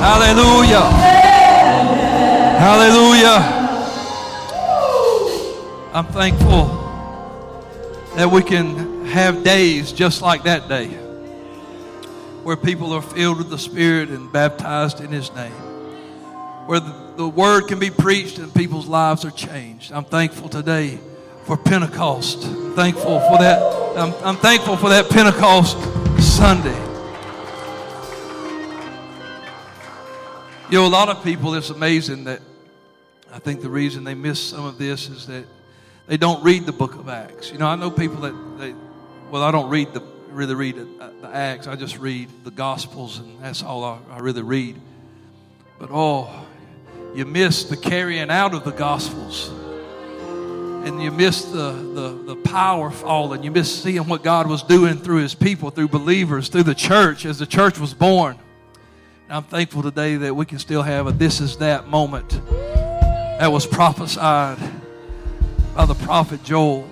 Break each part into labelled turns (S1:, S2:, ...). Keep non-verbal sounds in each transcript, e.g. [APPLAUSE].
S1: Hallelujah. Hallelujah. I'm thankful that we can have days just like that day where people are filled with the Spirit and baptized in His name, where the, Word can be preached and people's lives are changed. I'm thankful today for Pentecost. I'm thankful for that. I'm, I'm thankful for that Pentecost Sunday. You know, a lot of people, it's amazing that I think the reason they miss some of this is that they don't read the book of Acts. You know, I know people that, they, well, I don't read the, really read uh, the Acts. I just read the Gospels, and that's all I, I really read. But oh, you miss the carrying out of the Gospels. And you miss the, the, the power falling. You miss seeing what God was doing through His people, through believers, through the church as the church was born. I'm thankful today that we can still have a this is that moment that was prophesied by the prophet Joel.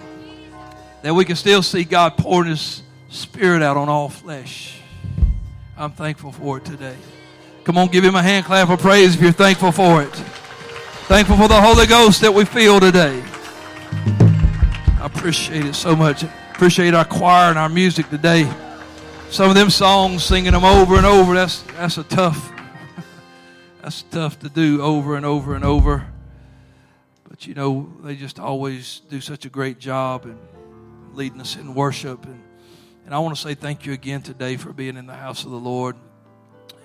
S1: That we can still see God pouring His Spirit out on all flesh. I'm thankful for it today. Come on, give Him a hand clap of praise if you're thankful for it. Thankful for the Holy Ghost that we feel today. I appreciate it so much. Appreciate our choir and our music today. Some of them songs, singing them over and over, that's, that's a tough, [LAUGHS] that's tough to do over and over and over. But you know, they just always do such a great job in leading us in worship. And, and I want to say thank you again today for being in the house of the Lord.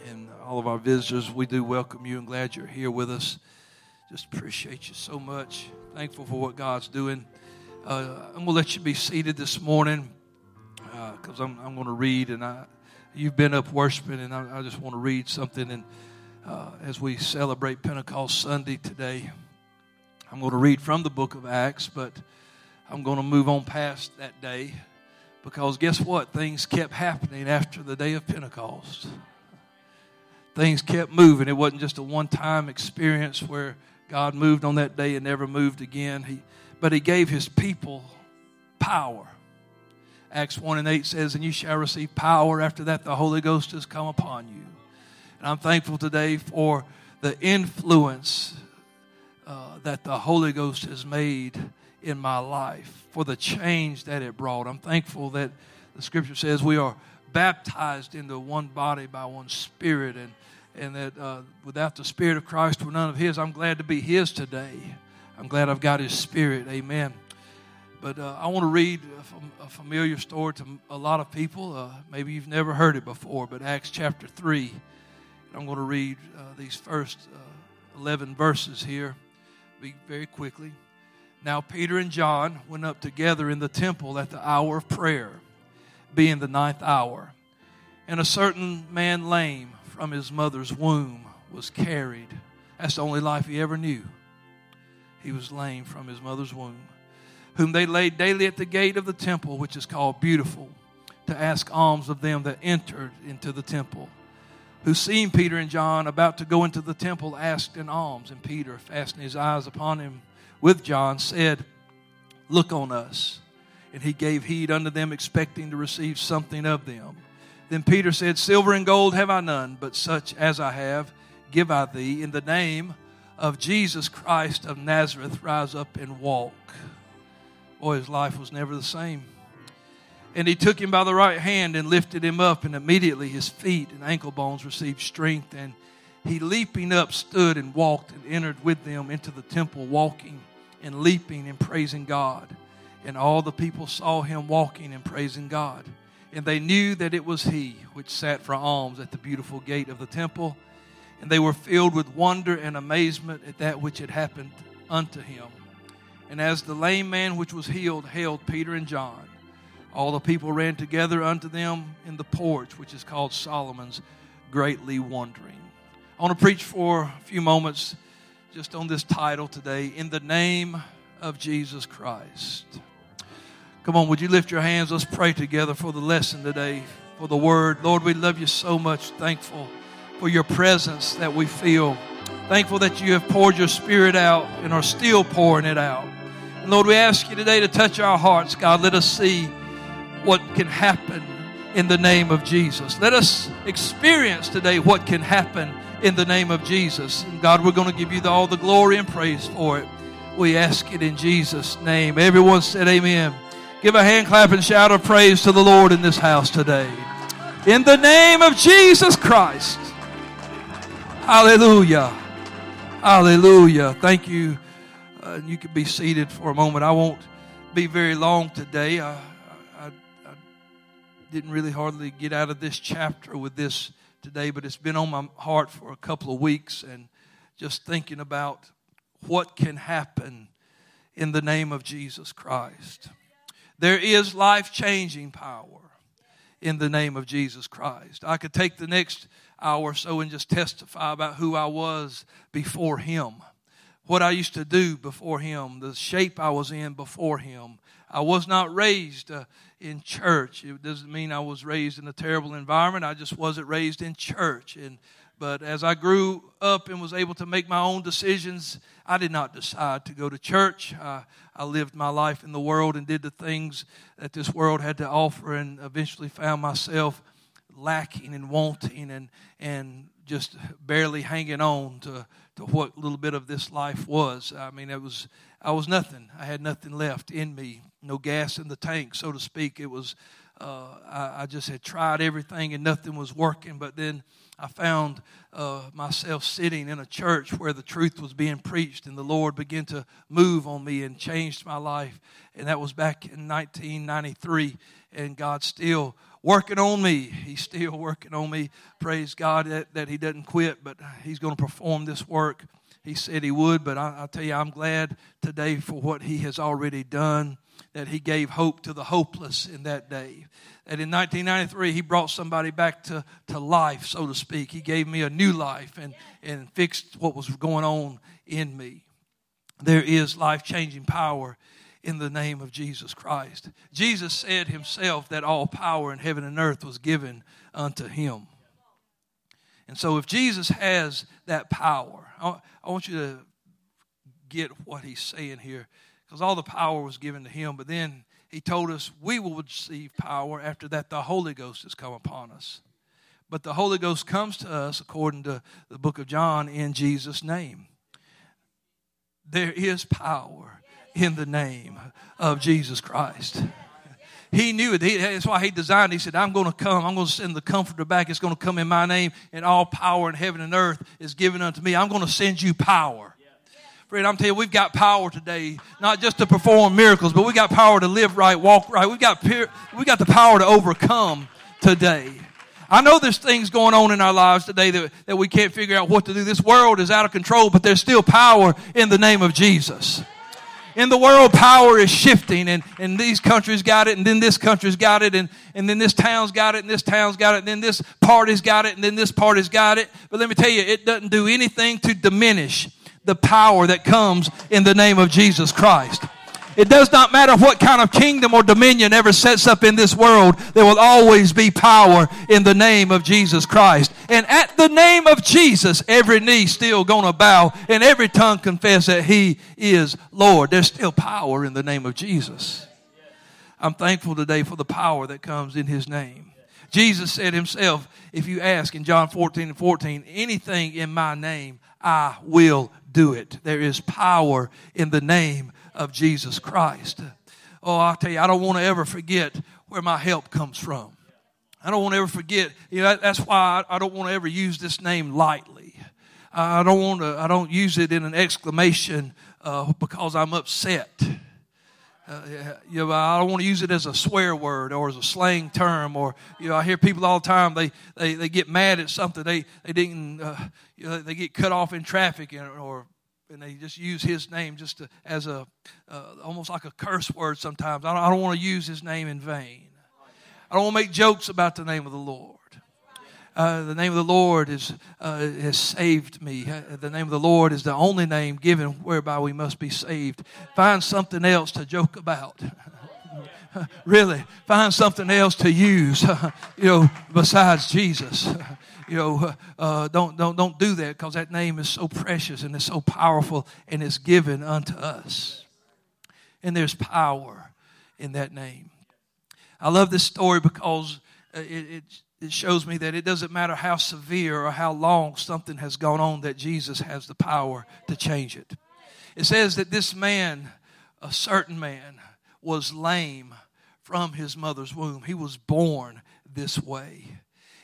S1: And all of our visitors, we do welcome you and glad you're here with us. Just appreciate you so much. Thankful for what God's doing. Uh, I'm going to let you be seated this morning because I'm, I'm going to read, and I, you've been up worshiping, and I, I just want to read something. And uh, as we celebrate Pentecost Sunday today, I'm going to read from the book of Acts, but I'm going to move on past that day because guess what? Things kept happening after the day of Pentecost. Things kept moving. It wasn't just a one time experience where God moved on that day and never moved again. He, but He gave His people power. Acts 1 and 8 says, And you shall receive power. After that, the Holy Ghost has come upon you. And I'm thankful today for the influence uh, that the Holy Ghost has made in my life, for the change that it brought. I'm thankful that the scripture says we are baptized into one body by one spirit, and, and that uh, without the Spirit of Christ, we're none of His. I'm glad to be His today. I'm glad I've got His Spirit. Amen. But uh, I want to read a, familiar story to a lot of people. Uh, maybe you've never heard it before, but Acts chapter 3. And I'm going to read uh, these first uh, 11 verses here Be very quickly. Now, Peter and John went up together in the temple at the hour of prayer, being the ninth hour. And a certain man, lame from his mother's womb, was carried. That's the only life he ever knew. He was lame from his mother's womb whom they laid daily at the gate of the temple, which is called Beautiful, to ask alms of them that entered into the temple. Who, seeing Peter and John about to go into the temple, asked an alms. And Peter, fastening his eyes upon him with John, said, Look on us. And he gave heed unto them, expecting to receive something of them. Then Peter said, Silver and gold have I none, but such as I have give I thee. In the name of Jesus Christ of Nazareth, rise up and walk. Boy, his life was never the same. And he took him by the right hand and lifted him up, and immediately his feet and ankle bones received strength. And he, leaping up, stood and walked and entered with them into the temple, walking and leaping and praising God. And all the people saw him walking and praising God. And they knew that it was he which sat for alms at the beautiful gate of the temple. And they were filled with wonder and amazement at that which had happened unto him. And as the lame man which was healed hailed Peter and John, all the people ran together unto them in the porch, which is called Solomon's, greatly wondering. I want to preach for a few moments just on this title today In the Name of Jesus Christ. Come on, would you lift your hands? Let's pray together for the lesson today, for the word. Lord, we love you so much. Thankful for your presence that we feel. Thankful that you have poured your spirit out and are still pouring it out. And Lord, we ask you today to touch our hearts, God. Let us see what can happen in the name of Jesus. Let us experience today what can happen in the name of Jesus. And God, we're going to give you all the glory and praise for it. We ask it in Jesus' name. Everyone said amen. Give a hand clap and shout of praise to the Lord in this house today. In the name of Jesus Christ. Hallelujah. Hallelujah. Thank you. Uh, you can be seated for a moment. I won't be very long today. I, I, I didn't really hardly get out of this chapter with this today, but it's been on my heart for a couple of weeks and just thinking about what can happen in the name of Jesus Christ. There is life changing power in the name of Jesus Christ. I could take the next hour or so and just testify about who I was before Him, what I used to do before Him, the shape I was in before Him. I was not raised uh, in church. It doesn't mean I was raised in a terrible environment. I just wasn't raised in church. And but as I grew up and was able to make my own decisions, I did not decide to go to church. I lived my life in the world and did the things that this world had to offer, and eventually found myself lacking and wanting and and just barely hanging on to to what little bit of this life was. I mean, it was I was nothing. I had nothing left in me, no gas in the tank, so to speak. It was uh, I, I, just had tried everything and nothing was working. But then I found uh, myself sitting in a church where the truth was being preached, and the Lord began to move on me and changed my life. And that was back in 1993, and God still working on me. He's still working on me. Praise God that, that He doesn't quit, but He's going to perform this work. He said He would, but I, I tell you, I'm glad today for what He has already done that he gave hope to the hopeless in that day. That in 1993, he brought somebody back to, to life, so to speak. He gave me a new life and, and fixed what was going on in me. There is life changing power in the name of Jesus Christ. Jesus said himself that all power in heaven and earth was given unto him. And so, if Jesus has that power, I, want you to get what he's saying here because all the power was given to him. But then he told us we will receive power after that the Holy Ghost has come upon us. But the Holy Ghost comes to us, according to the book of John, in Jesus' name. There is power in the name of Jesus Christ. He knew it. He, that's why he designed. It. He said, "I'm going to come. I'm going to send the Comforter back. It's going to come in my name, and all power in heaven and earth is given unto me. I'm going to send you power." Friend, I'm telling you, we've got power today, not just to perform miracles, but we got power to live right, walk right. We've got, we got the power to overcome today. I know there's things going on in our lives today that, that we can't figure out what to do. This world is out of control, but there's still power in the name of Jesus. In the world, power is shifting, and, and these countries got it, and then this country's got it, and, and then this town's got it, and this town's got it, and then this party's got it, and then this party's got it. But let me tell you, it doesn't do anything to diminish the power that comes in the name of Jesus Christ. It does not matter what kind of kingdom or dominion ever sets up in this world, there will always be power in the name of Jesus Christ. And at the name of Jesus, every knee still gonna bow and every tongue confess that He is Lord. There's still power in the name of Jesus. I'm thankful today for the power that comes in His name. Jesus said Himself, if you ask in John 14 and 14, anything in my name, I will do it. There is power in the name of Jesus Christ. Oh, I'll tell you, I don't want to ever forget where my help comes from. I don't want to ever forget. You know, that's why I don't want to ever use this name lightly. I don't want to. I don't use it in an exclamation uh, because I'm upset. Uh, you know, I don't want to use it as a swear word or as a slang term. Or you know, I hear people all the time. They they, they get mad at something. They they didn't. Uh, you know, they get cut off in traffic, or and they just use his name just to, as a uh, almost like a curse word. Sometimes I don't, I don't want to use his name in vain. I don't want to make jokes about the name of the Lord. Uh, the name of the Lord is, uh, has saved me. Uh, the name of the Lord is the only name given whereby we must be saved. Find something else to joke about. [LAUGHS] really, find something else to use, [LAUGHS] you know, besides Jesus. [LAUGHS] you know, [LAUGHS] uh, don't, don't, don't do that because that name is so precious and it's so powerful and it's given unto us. And there's power in that name. I love this story because it, it it shows me that it doesn't matter how severe or how long something has gone on, that Jesus has the power to change it. It says that this man, a certain man, was lame from his mother's womb. He was born this way.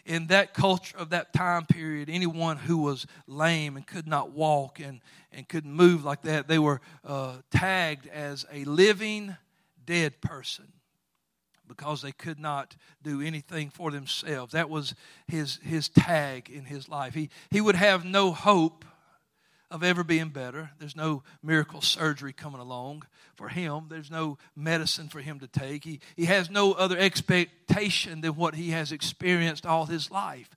S1: In that culture of that time period, anyone who was lame and could not walk and, and couldn't move like that, they were uh, tagged as a living dead person because they could not do anything for themselves. That was his, his tag in his life. He, he would have no hope of ever being better. There's no miracle surgery coming along for him. There's no medicine for him to take. He, he has no other expectation than what he has experienced all his life.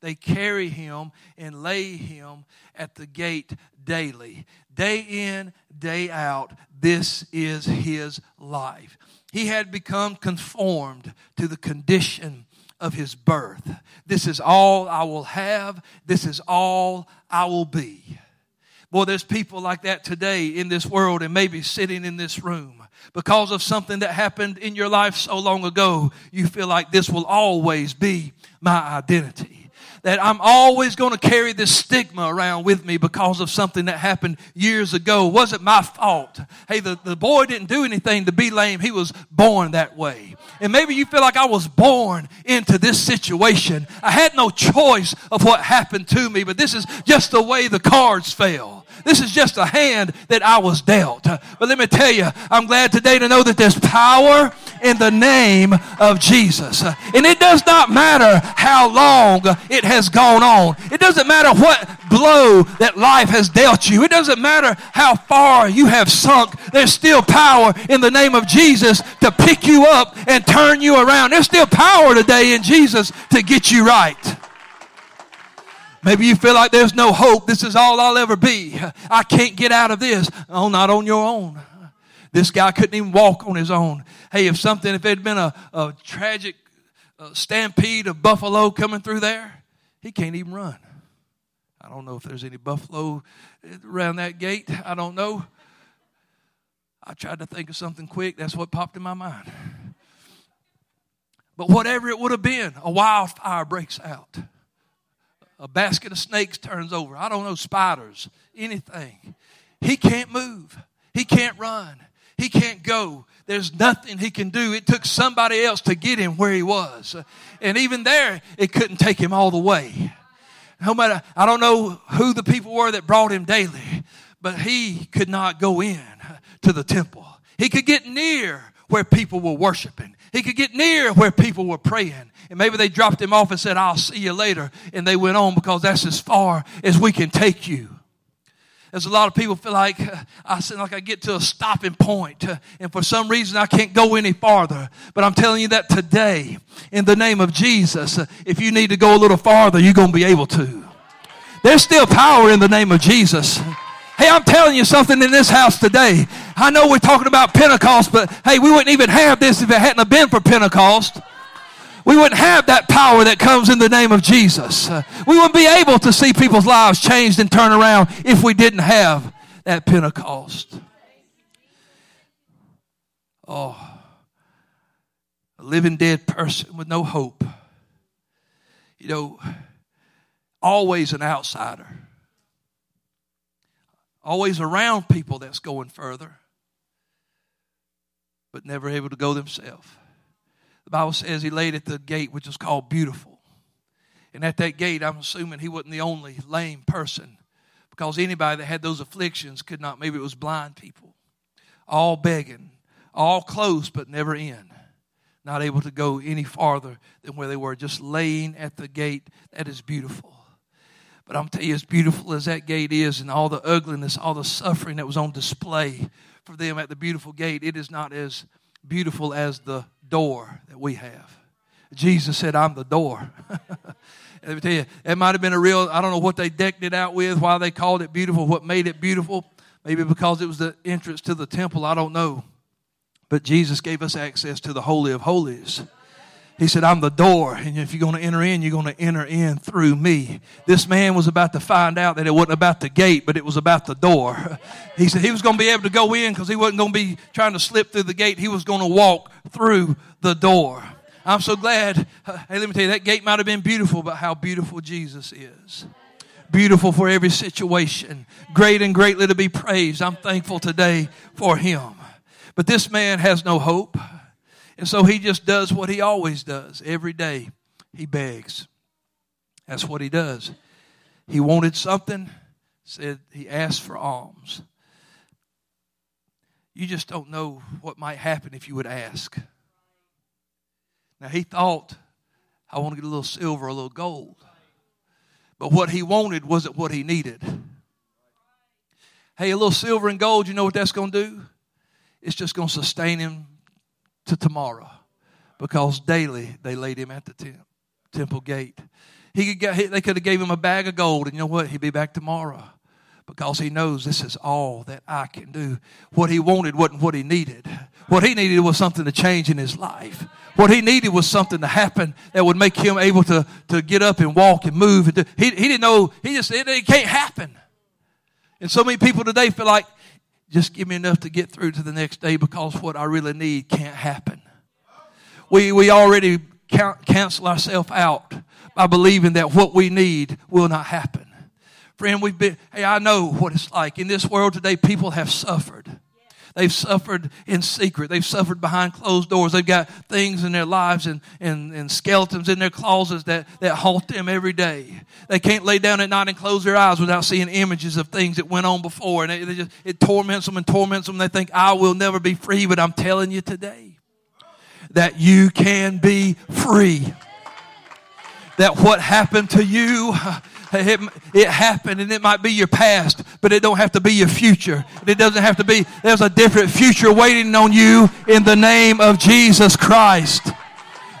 S1: They carry him and lay him at the gate daily. Day in, day out, this is his life. He had become conformed to the condition of his birth. This is all I will have. This is all I will be. Boy, there's people like that today in this world and maybe sitting in this room. Because of something that happened in your life so long ago, you feel like this will always be my identity that I'm always going to carry this stigma around with me because of something that happened years ago. wasn't my fault. Hey, the, the boy didn't do anything to be lame. He was born that way. And maybe you feel like I was born into this situation. I had no choice of what happened to me, but this is just the way the cards fell. This is just a hand that I was dealt. But let me tell you, I'm glad today to know that there's power in the name of Jesus. And it does not matter how long it has gone on. It doesn't matter what blow that life has dealt you. It doesn't matter how far you have sunk. There's still power in the name of Jesus to pick you up and turn you around. There's still power today in Jesus to get you right. Maybe you feel like there's no hope. This is all I'll ever be. I can't get out of this. Oh, not on your own. This guy couldn't even walk on his own. Hey, if something, if it had been a, a tragic uh, stampede of buffalo coming through there, he can't even run. I don't know if there's any buffalo around that gate. I don't know. I tried to think of something quick. That's what popped in my mind. But whatever it would have been, a wildfire breaks out a basket of snakes turns over. I don't know, spiders, anything. He can't move. He can't run. He can't go. There's nothing he can do. It took somebody else to get him where he was. And even there, it couldn't take him all the way. No matter, I don't know who the people were that brought him daily, but he could not go in to the temple. He could get near where people were worshiping. He could get near where people were praying. And maybe they dropped him off and said, I'll see you later. And they went on because that's as far as we can take you. There's a lot of people feel like uh, I said like I get to a stopping point, uh, and for some reason I can't go any farther. But I'm telling you that today, in the name of Jesus, uh, if you need to go a little farther, you're going to be able to. There's still power in the name of Jesus. Hey, I'm telling you something in this house today. I know we're talking about Pentecost, but hey, we wouldn't even have this if it hadn't been for Pentecost. We wouldn't have that power that comes in the name of Jesus. Uh, we wouldn't be able to see people's lives changed and turn around if we didn't have that Pentecost. Oh, a living dead person with no hope. You know, always an outsider always around people that's going further, but never able to go themselves. The Bible says he laid at the gate, which is called Beautiful. And at that gate, I'm assuming he wasn't the only lame person because anybody that had those afflictions could not, maybe it was blind people, all begging, all close but never in, not able to go any farther than where they were, just laying at the gate that is beautiful. But I'm telling you, as beautiful as that gate is and all the ugliness, all the suffering that was on display for them at the beautiful gate, it is not as beautiful as the door that we have. Jesus said, I'm the door. [LAUGHS] Let me tell you, it might have been a real, I don't know what they decked it out with, why they called it beautiful, what made it beautiful. Maybe because it was the entrance to the temple, I don't know. But Jesus gave us access to the Holy of Holies. He said, I'm the door, and if you're going to enter in, you're going to enter in through me. This man was about to find out that it wasn't about the gate, but it was about the door. He said he was going to be able to go in because he wasn't going to be trying to slip through the gate. He was going to walk through the door. I'm so glad. Uh, hey, let me tell you, that gate might have been beautiful, but how beautiful Jesus is. Beautiful for every situation. Great and greatly to be praised. I'm thankful today for him. But this man has no hope. And so he just does what he always does. Every day, he begs. That's what he does. He wanted something, said he asked for alms. You just don't know what might happen if you would ask. Now, he thought, I want to get a little silver, a little gold. But what he wanted wasn't what he needed. Hey, a little silver and gold, you know what that's going to do? It's just going to sustain him to tomorrow because daily they laid him at the temp, temple gate. He could get, they could have gave him a bag of gold, and you know what? He'd be back tomorrow because he knows this is all that I can do. What he wanted wasn't what he needed. What he needed was something to change in his life. What he needed was something to happen that would make him able to, to get up and walk and move. He, he didn't know, he just, it, it can't happen. And so many people today feel like, just give me enough to get through to the next day because what I really need can't happen. We, we already count, cancel ourselves out by believing that what we need will not happen. Friend, we've been, hey, I know what it's like. In this world today, people have suffered. They've suffered in secret. They've suffered behind closed doors. They've got things in their lives and, and, and skeletons in their closets that, that haunt them every day. They can't lay down at night and close their eyes without seeing images of things that went on before. And just, it torments them and torments them. They think, I will never be free. But I'm telling you today that you can be free. That what happened to you it, it happened and it might be your past, but it don't have to be your future. It doesn't have to be, there's a different future waiting on you in the name of Jesus Christ.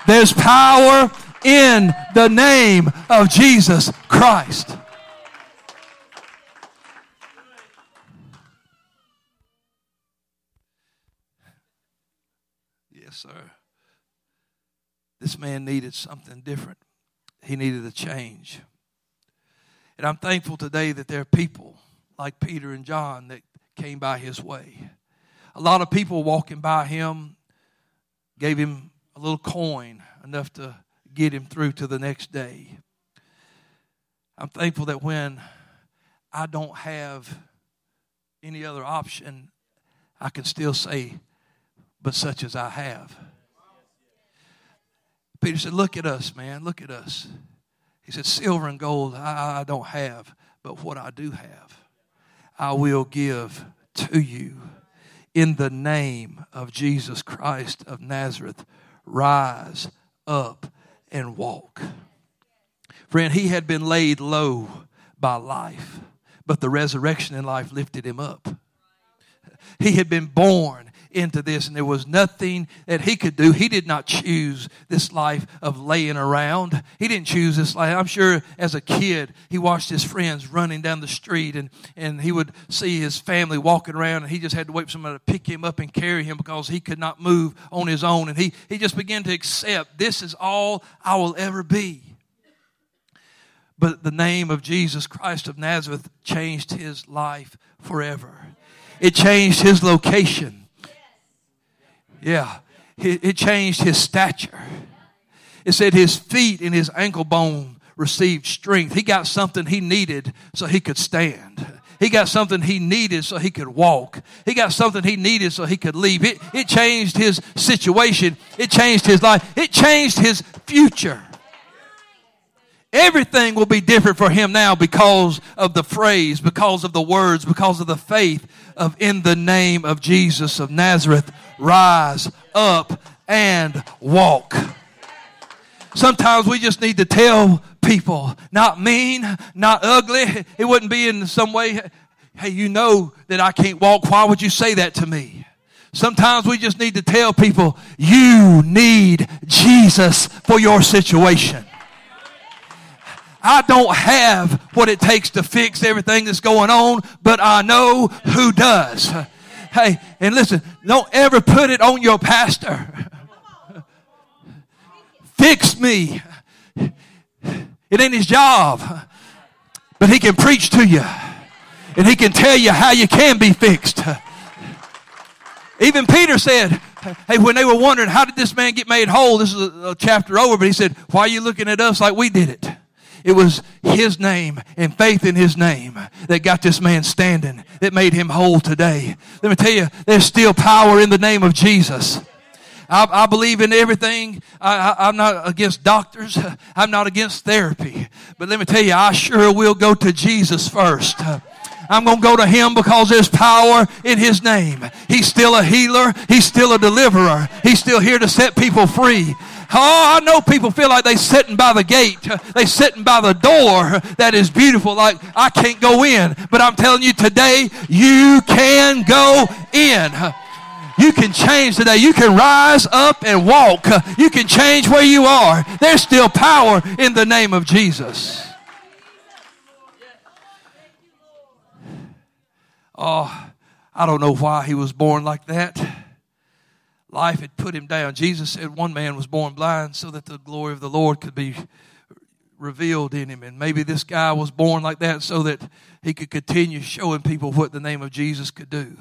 S1: There's power in the name of Jesus Christ. Yes, sir. This man needed something different. He needed a change. And I'm thankful today that there are people like Peter and John that came by his way. A lot of people walking by him gave him a little coin, enough to get him through to the next day. I'm thankful that when I don't have any other option, I can still say, but such as I have. Peter said, Look at us, man. Look at us. He said, Silver and gold I, I don't have, but what I do have, I will give to you. In the name of Jesus Christ of Nazareth, rise up and walk. Friend, he had been laid low by life, but the resurrection in life lifted him up. He had been born into this, and there was nothing that he could do. He did not choose this life of laying around. He didn't choose this life. I'm sure as a kid, he watched his friends running down the street, and, and he would see his family walking around, and he just had to wait for somebody to pick him up and carry him because he could not move on his own. And he, he just began to accept this is all I will ever be. But the name of Jesus Christ of Nazareth changed his life forever. It changed his location. Yeah. It, changed his stature. It said his feet and his ankle bone received strength. He got something he needed so he could stand. He got something he needed so he could walk. He got something he needed so he could leave. It, it changed his situation. It changed his life. It changed his future. Everything will be different for him now because of the phrase, because of the words, because of the faith of in the name of Jesus of Nazareth, rise up and walk. Sometimes we just need to tell people, not mean, not ugly. It wouldn't be in some way, hey, you know that I can't walk. Why would you say that to me? Sometimes we just need to tell people, you need Jesus for your situation. I don't have what it takes to fix everything that's going on, but I know who does. Hey, and listen, don't ever put it on your pastor. Fix me. It ain't his job, but he can preach to you and he can tell you how you can be fixed. Even Peter said, Hey, when they were wondering, how did this man get made whole? This is a, chapter over, but he said, why are you looking at us like we did it? It was his name and faith in his name that got this man standing, that made him whole today. Let me tell you, there's still power in the name of Jesus. I, I believe in everything. I, am not against doctors. [LAUGHS] I'm not against therapy. But let me tell you, I sure will go to Jesus first. I'm going to go to him because there's power in his name. He's still a healer. He's still a deliverer. He's still here to set people free. Oh, I know people feel like they're sitting by the gate. They're sitting by the door that is beautiful, like I can't go in. But I'm telling you today, you can go in. You can change today. You can rise up and walk. You can change where you are. There's still power in the name of Jesus. Oh, I don't know why he was born like that. Life had put him down. Jesus said one man was born blind so that the glory of the Lord could be revealed in him. And maybe this guy was born like that so that he could continue showing people what the name of Jesus could do.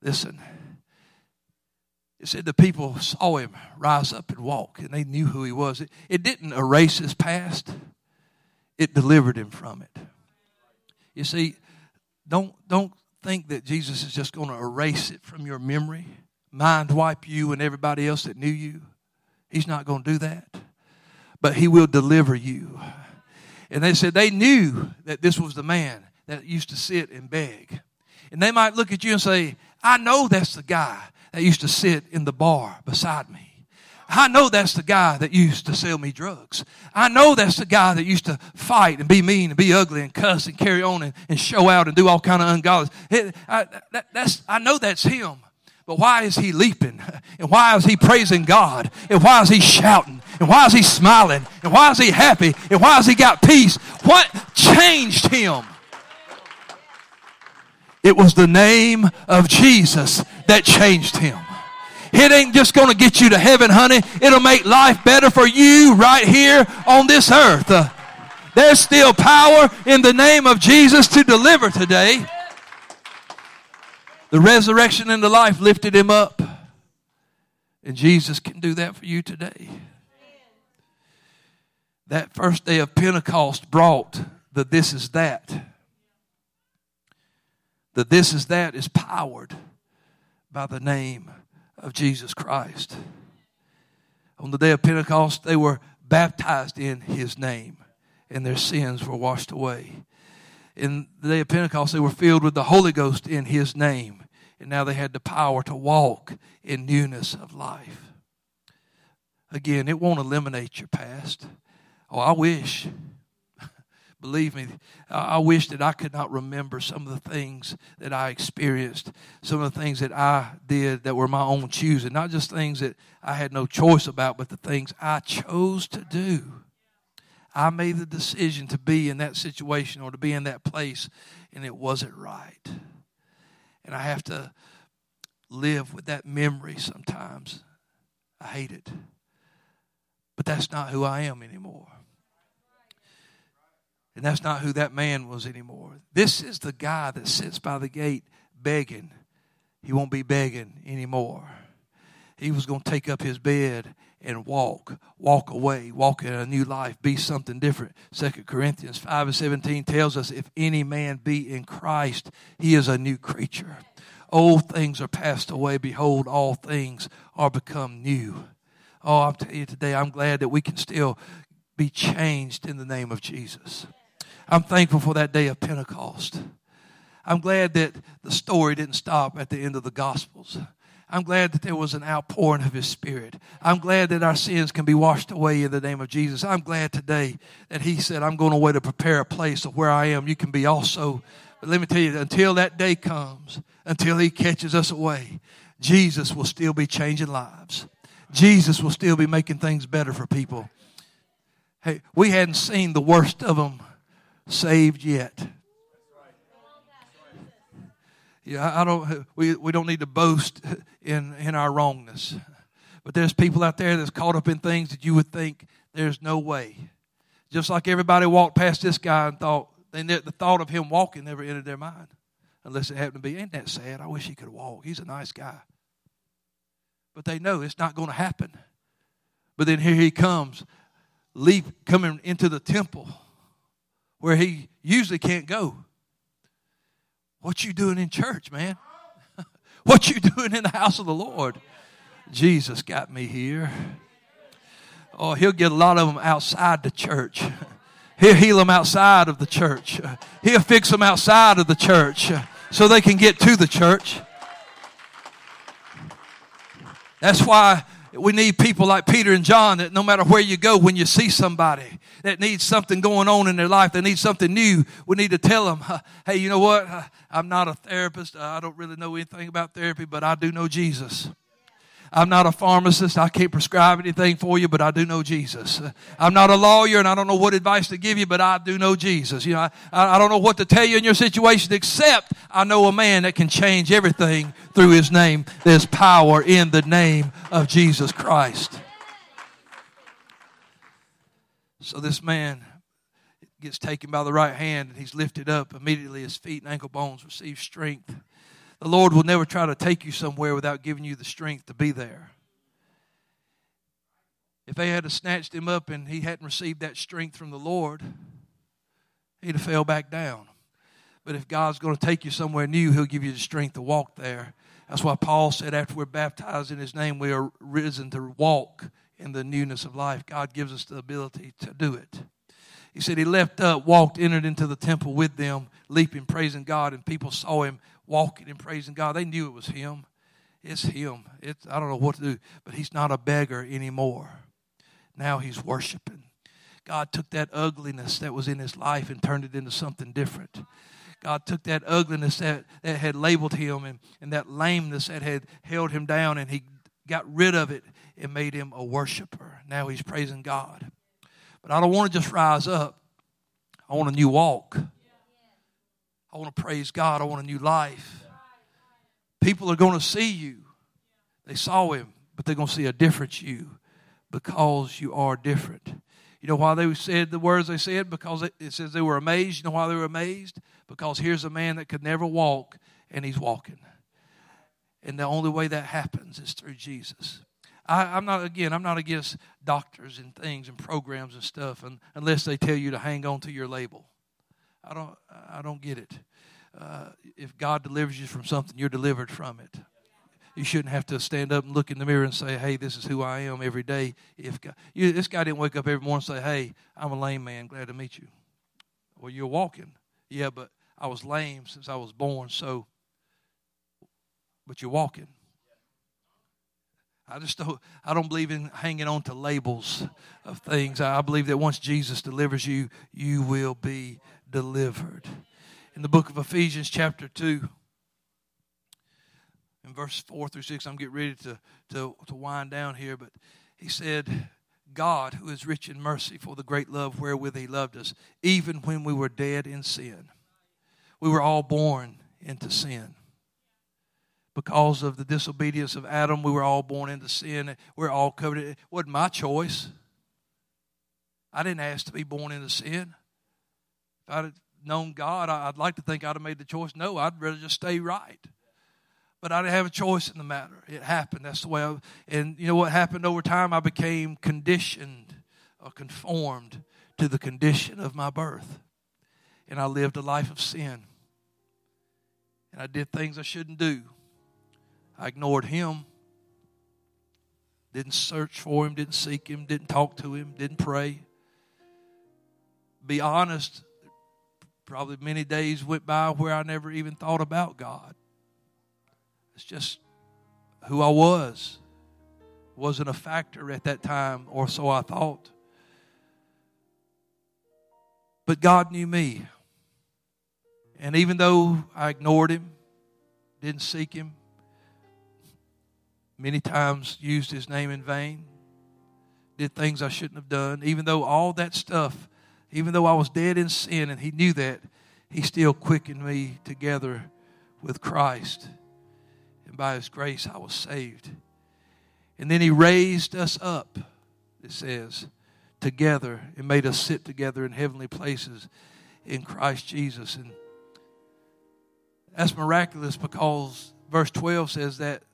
S1: Listen, it said the people saw him rise up and walk, and they knew who he was. It, it didn't erase his past, it delivered him from it. You see, don't, don't think that Jesus is just going to erase it from your memory, mind wipe you and everybody else that knew you. He's not going to do that. But he will deliver you. And they said they knew that this was the man that used to sit and beg. And they might look at you and say, I know that's the guy that used to sit in the bar beside me. I know that's the guy that used to sell me drugs. I know that's the guy that used to fight and be mean and be ugly and cuss and carry on and, and show out and do all kind of ungodly. I, that, that's, I know that's him. But why is he leaping? [LAUGHS] And why is he praising God? And why is he shouting? And why is he smiling? And why is he happy? And why has he got peace? What changed him? It was the name of Jesus that changed him. It ain't just going to get you to heaven, honey. It'll make life better for you right here on this earth. Uh, there's still power in the name of Jesus to deliver today. The resurrection and the life lifted him up. And Jesus can do that for you today. That first day of Pentecost brought the this is that. The this is that is powered by the name of Jesus Christ. On the day of Pentecost, they were baptized in his name, and their sins were washed away. In the day of Pentecost, they were filled with the Holy Ghost in his name, and now they had the power to walk in newness of life. Again, it won't eliminate your past. Oh, I wish. Believe me, I wish that I could not remember some of the things that I experienced, some of the things that I did that were my own choosing, not just things that I had no choice about, but the things I chose to do. I made the decision to be in that situation or to be in that place, and it wasn't right. And I have to live with that memory sometimes. I hate it. But that's not who I am anymore. And that's not who that man was anymore. This is the guy that sits by the gate begging. He won't be begging anymore. He was going to take up his bed and walk, walk away, walk in a new life, be something different. Second Corinthians 5 and 17 tells us if any man be in Christ, he is a new creature. Old things are passed away. Behold, all things are become new. Oh, I'm telling you today, I'm glad that we can still be changed in the name of Jesus. I'm thankful for that day of Pentecost. I'm glad that the story didn't stop at the end of the Gospels. I'm glad that there was an outpouring of His Spirit. I'm glad that our sins can be washed away in the name of Jesus. I'm glad today that He said, I'm going away to prepare a place of where I am. You can be also. But let me tell you, until that day comes, until He catches us away, Jesus will still be changing lives. Jesus will still be making things better for people. Hey, we hadn't seen the worst of them saved yet. Yeah, I don't. We, we don't need to boast in in our wrongness, but there's people out there that's caught up in things that you would think there's no way. Just like everybody walked past this guy and thought they the thought of him walking never entered their mind. unless it happened to be. Ain't that sad? I wish he could walk. He's a nice guy. But they know it's not going to happen. But then here he comes, leap coming into the temple where he usually can't go. What you doing in church, man? [LAUGHS] what you doing in the house of the Lord? Jesus got me here. Oh, he'll get a lot of them outside the church. [LAUGHS] He'll heal them outside of the church. [LAUGHS] He'll fix them outside of the church so they can get to the church. That's why we need people like Peter and John that no matter where you go, when you see somebody that needs something going on in their life, they need something new, we need to tell them, hey, you know what? I'm not a therapist. I don't really know anything about therapy, but I do know Jesus. I'm not a pharmacist. I can't prescribe anything for you, but I do know Jesus. I'm not a lawyer and I don't know what advice to give you, but I do know Jesus. You know, I, I don't know what to tell you in your situation except I know a man that can change everything through his name. There's power in the name of Jesus Christ. So this man gets taken by the right hand and he's lifted up. Immediately his feet and ankle bones receive strength. The Lord will never try to take you somewhere without giving you the strength to be there. If they had snatched him up and he hadn't received that strength from the Lord, he'd have fell back down. But if God's going to take you somewhere new, he'll give you the strength to walk there. That's why Paul said, after we're baptized in his name, we are risen to walk in the newness of life. God gives us the ability to do it. He said he left up, walked, entered into the temple with them, leaping, praising God, and people saw him walking and praising God. They knew it was him. It's him. It's, I don't know what to do, but he's not a beggar anymore. Now he's worshiping. God took that ugliness that was in his life and turned it into something different. God took that ugliness that, that had labeled him and, and that lameness that had held him down and he got rid of it and made him a worshiper. Now he's praising God. But I don't want to just rise up, I want a new walk. I want to praise God. I want a new life. People are going to see you. They saw him, but they're going to see a different you because you are different. You know why they said the words they said? Because it, says they were amazed. You know why they were amazed? Because here's a man that could never walk, and he's walking. And the only way that happens is through Jesus. I, am not again. I'm not against doctors and things and programs and stuff, and, unless they tell you to hang on to your label. I don't, I don't get it. Uh, if God delivers you from something, you're delivered from it. You shouldn't have to stand up and look in the mirror and say, "Hey, this is who I am every day." If God, you, this guy didn't wake up every morning and say, "Hey, I'm a lame man. Glad to meet you." Well, you're walking, yeah, but I was lame since I was born, so. But you're walking. I just don't, I don't believe in hanging on to labels of things. I believe that once Jesus delivers you, you will be delivered. In the book of Ephesians, chapter 2, in verse 4 through 6, I'm getting ready to, to, to wind down here, but he said, God, who is rich in mercy for the great love wherewith he loved us, even when we were dead in sin. We were all born into sin. Because of the disobedience of Adam, we were all born into sin. We're all covered. It wasn't my choice. I didn't ask to be born into sin. If I'd known God, I'd like to think I'd have made the choice. No, I'd rather just stay right. But I didn't have a choice in the matter. It happened. That's the way I, and you know what happened over time? I became conditioned or conformed to the condition of my birth. And I lived a life of sin. And I did things I shouldn't do. I ignored him. Didn't search for him, didn't seek him, didn't talk to him, didn't pray. Be honest, Probably many days went by where I never even thought about God. It's just who I was. Wasn't a factor at that time, or so I thought. But God knew me. And even though I ignored Him, didn't seek Him, many times used His name in vain, did things I shouldn't have done, even though all that stuff even though I was dead in sin and He knew that, He still quickened me together with Christ. And by His grace, I was saved. And then He raised us up, it says, together and made us sit together in heavenly places in Christ Jesus. And That's miraculous because verse 12 says that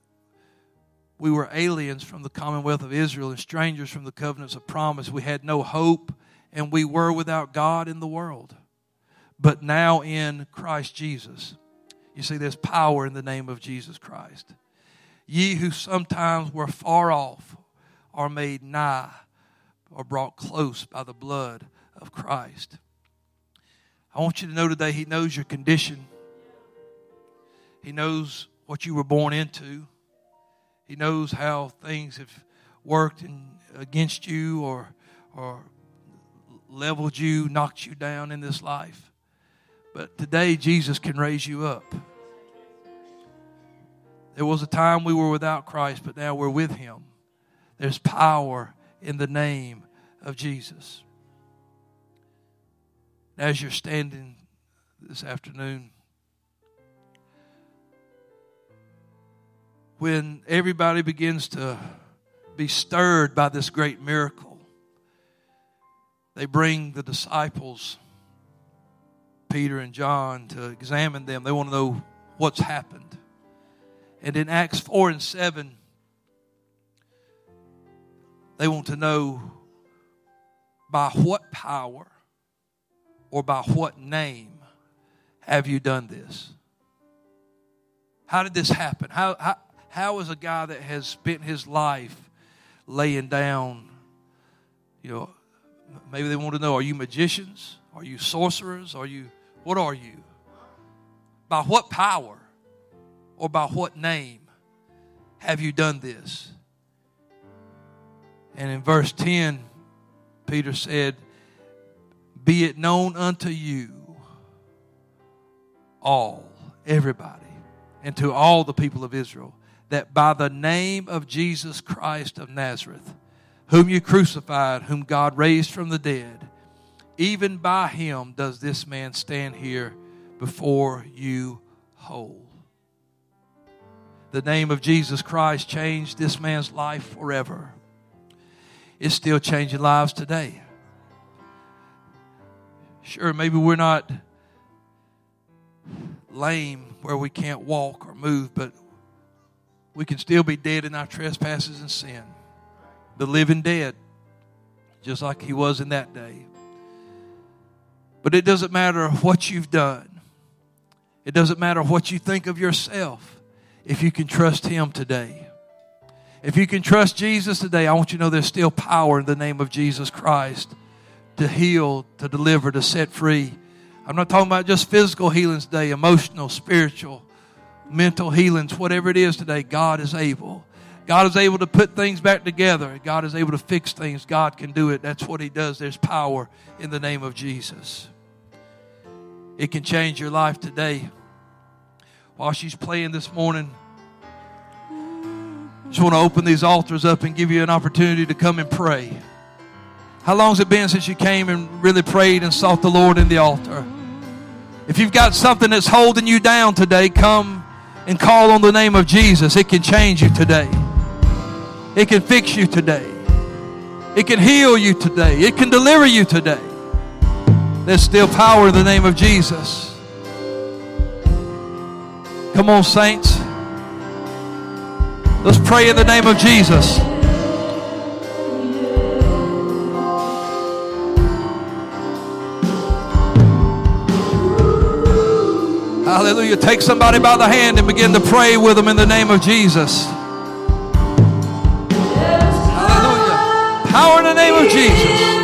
S1: we were aliens from the commonwealth of Israel and strangers from the covenants of promise. We had no hope and we were without God in the world. But now in Christ Jesus. You see, there's power in the name of Jesus Christ. Ye who sometimes were far off are made nigh or brought close by the blood of Christ. I want you to know today, He knows your condition. He knows what you were born into. He knows how things have worked in, against you or, or leveled you, knocked you down in this life. But today, Jesus can raise you up. There was a time we were without Christ, but now we're with Him. There's power in the name of Jesus. As you're standing this afternoon, when everybody begins to be stirred by this great miracle, they bring the disciples, Peter and John, to examine them. They want to know what's happened. And in Acts 4 and 7, they want to know by what power or by what name have you done this? How did this happen? How, how, how is a guy that has spent his life laying down, you know, maybe they want to know are you magicians? Are you sorcerers? Are you, what are you? By what power or by what name have you done this? And in verse 10, Peter said, Be it known unto you, all, everybody, and to all the people of Israel, that by the name of Jesus Christ of Nazareth, whom you crucified, whom God raised from the dead, even by him does this man stand here before you whole. The name of Jesus Christ changed this man's life forever it's still changing lives today. Sure, maybe we're not lame where we can't walk or move, but we can still be dead in our trespasses and sin. The living dead, just like he was in that day. But it doesn't matter what you've done, it doesn't matter what you think of yourself if you can trust him today. If you can trust Jesus today, I want you to know there's still power in the name of Jesus Christ to heal, to deliver, to set free. I'm not talking about just physical healings today, emotional, spiritual, mental healings, whatever it is today, God is able. God is able to put things back together. God is able to fix things. God can do it. That's what He does. There's power in the name of Jesus. It can change your life today. While she's playing this morning, just want to open these altars up and give you an opportunity to come and pray. How long has it been since you came and really prayed and sought the Lord in the altar? If you've got something that's holding you down today, come and call on the name of Jesus. It can change you today. It can fix you today. It can heal you today. It can deliver you today. There's still power in the name of Jesus. Come on, saints. Let's pray in the name of Jesus. Hallelujah. Take somebody by the hand and begin to pray with them in the name of Jesus. Hallelujah. Power in the name of Jesus.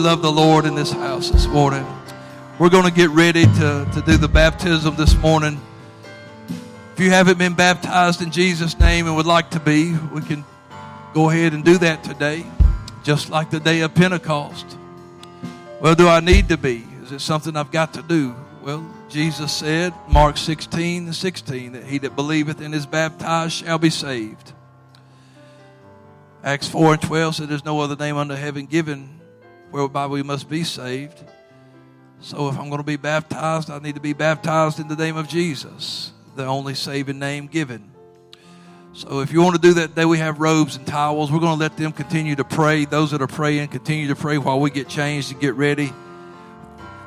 S1: Love the Lord in this house this morning? We're going to get ready to, to do the baptism this morning. If you haven't been baptized in Jesus' name and would like to be, we can go ahead and do that today, just like the day of Pentecost. Well, do I need to be? Is it something I've got to do? Well, Jesus said, Mark 16 and 16, that he that believeth and is baptized shall be saved. Acts 4 and 12 said, There's no other name under heaven given whereby we must be saved. So if I'm going to be baptized, I need to be baptized in the name of Jesus, the only saving name given. So if you want to do that today, we have robes and towels. We're going to let them continue to pray. Those that are praying, continue to pray while we get changed and get ready.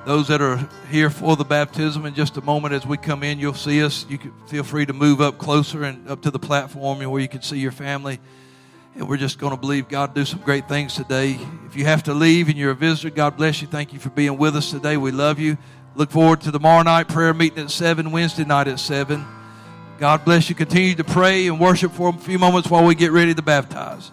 S1: Those that are here for the baptism, in just a moment as we come in, you'll see us. You can feel free to move up closer and up to the platform where you can see your family. And we're just going to believe God do some great things today. If you have to leave and you're a visitor, God bless you. Thank you for being with us today. We love you. Look forward to tomorrow night prayer meeting at 7, Wednesday night at 7. God bless you. Continue to pray and worship for a few moments while we get ready to baptize.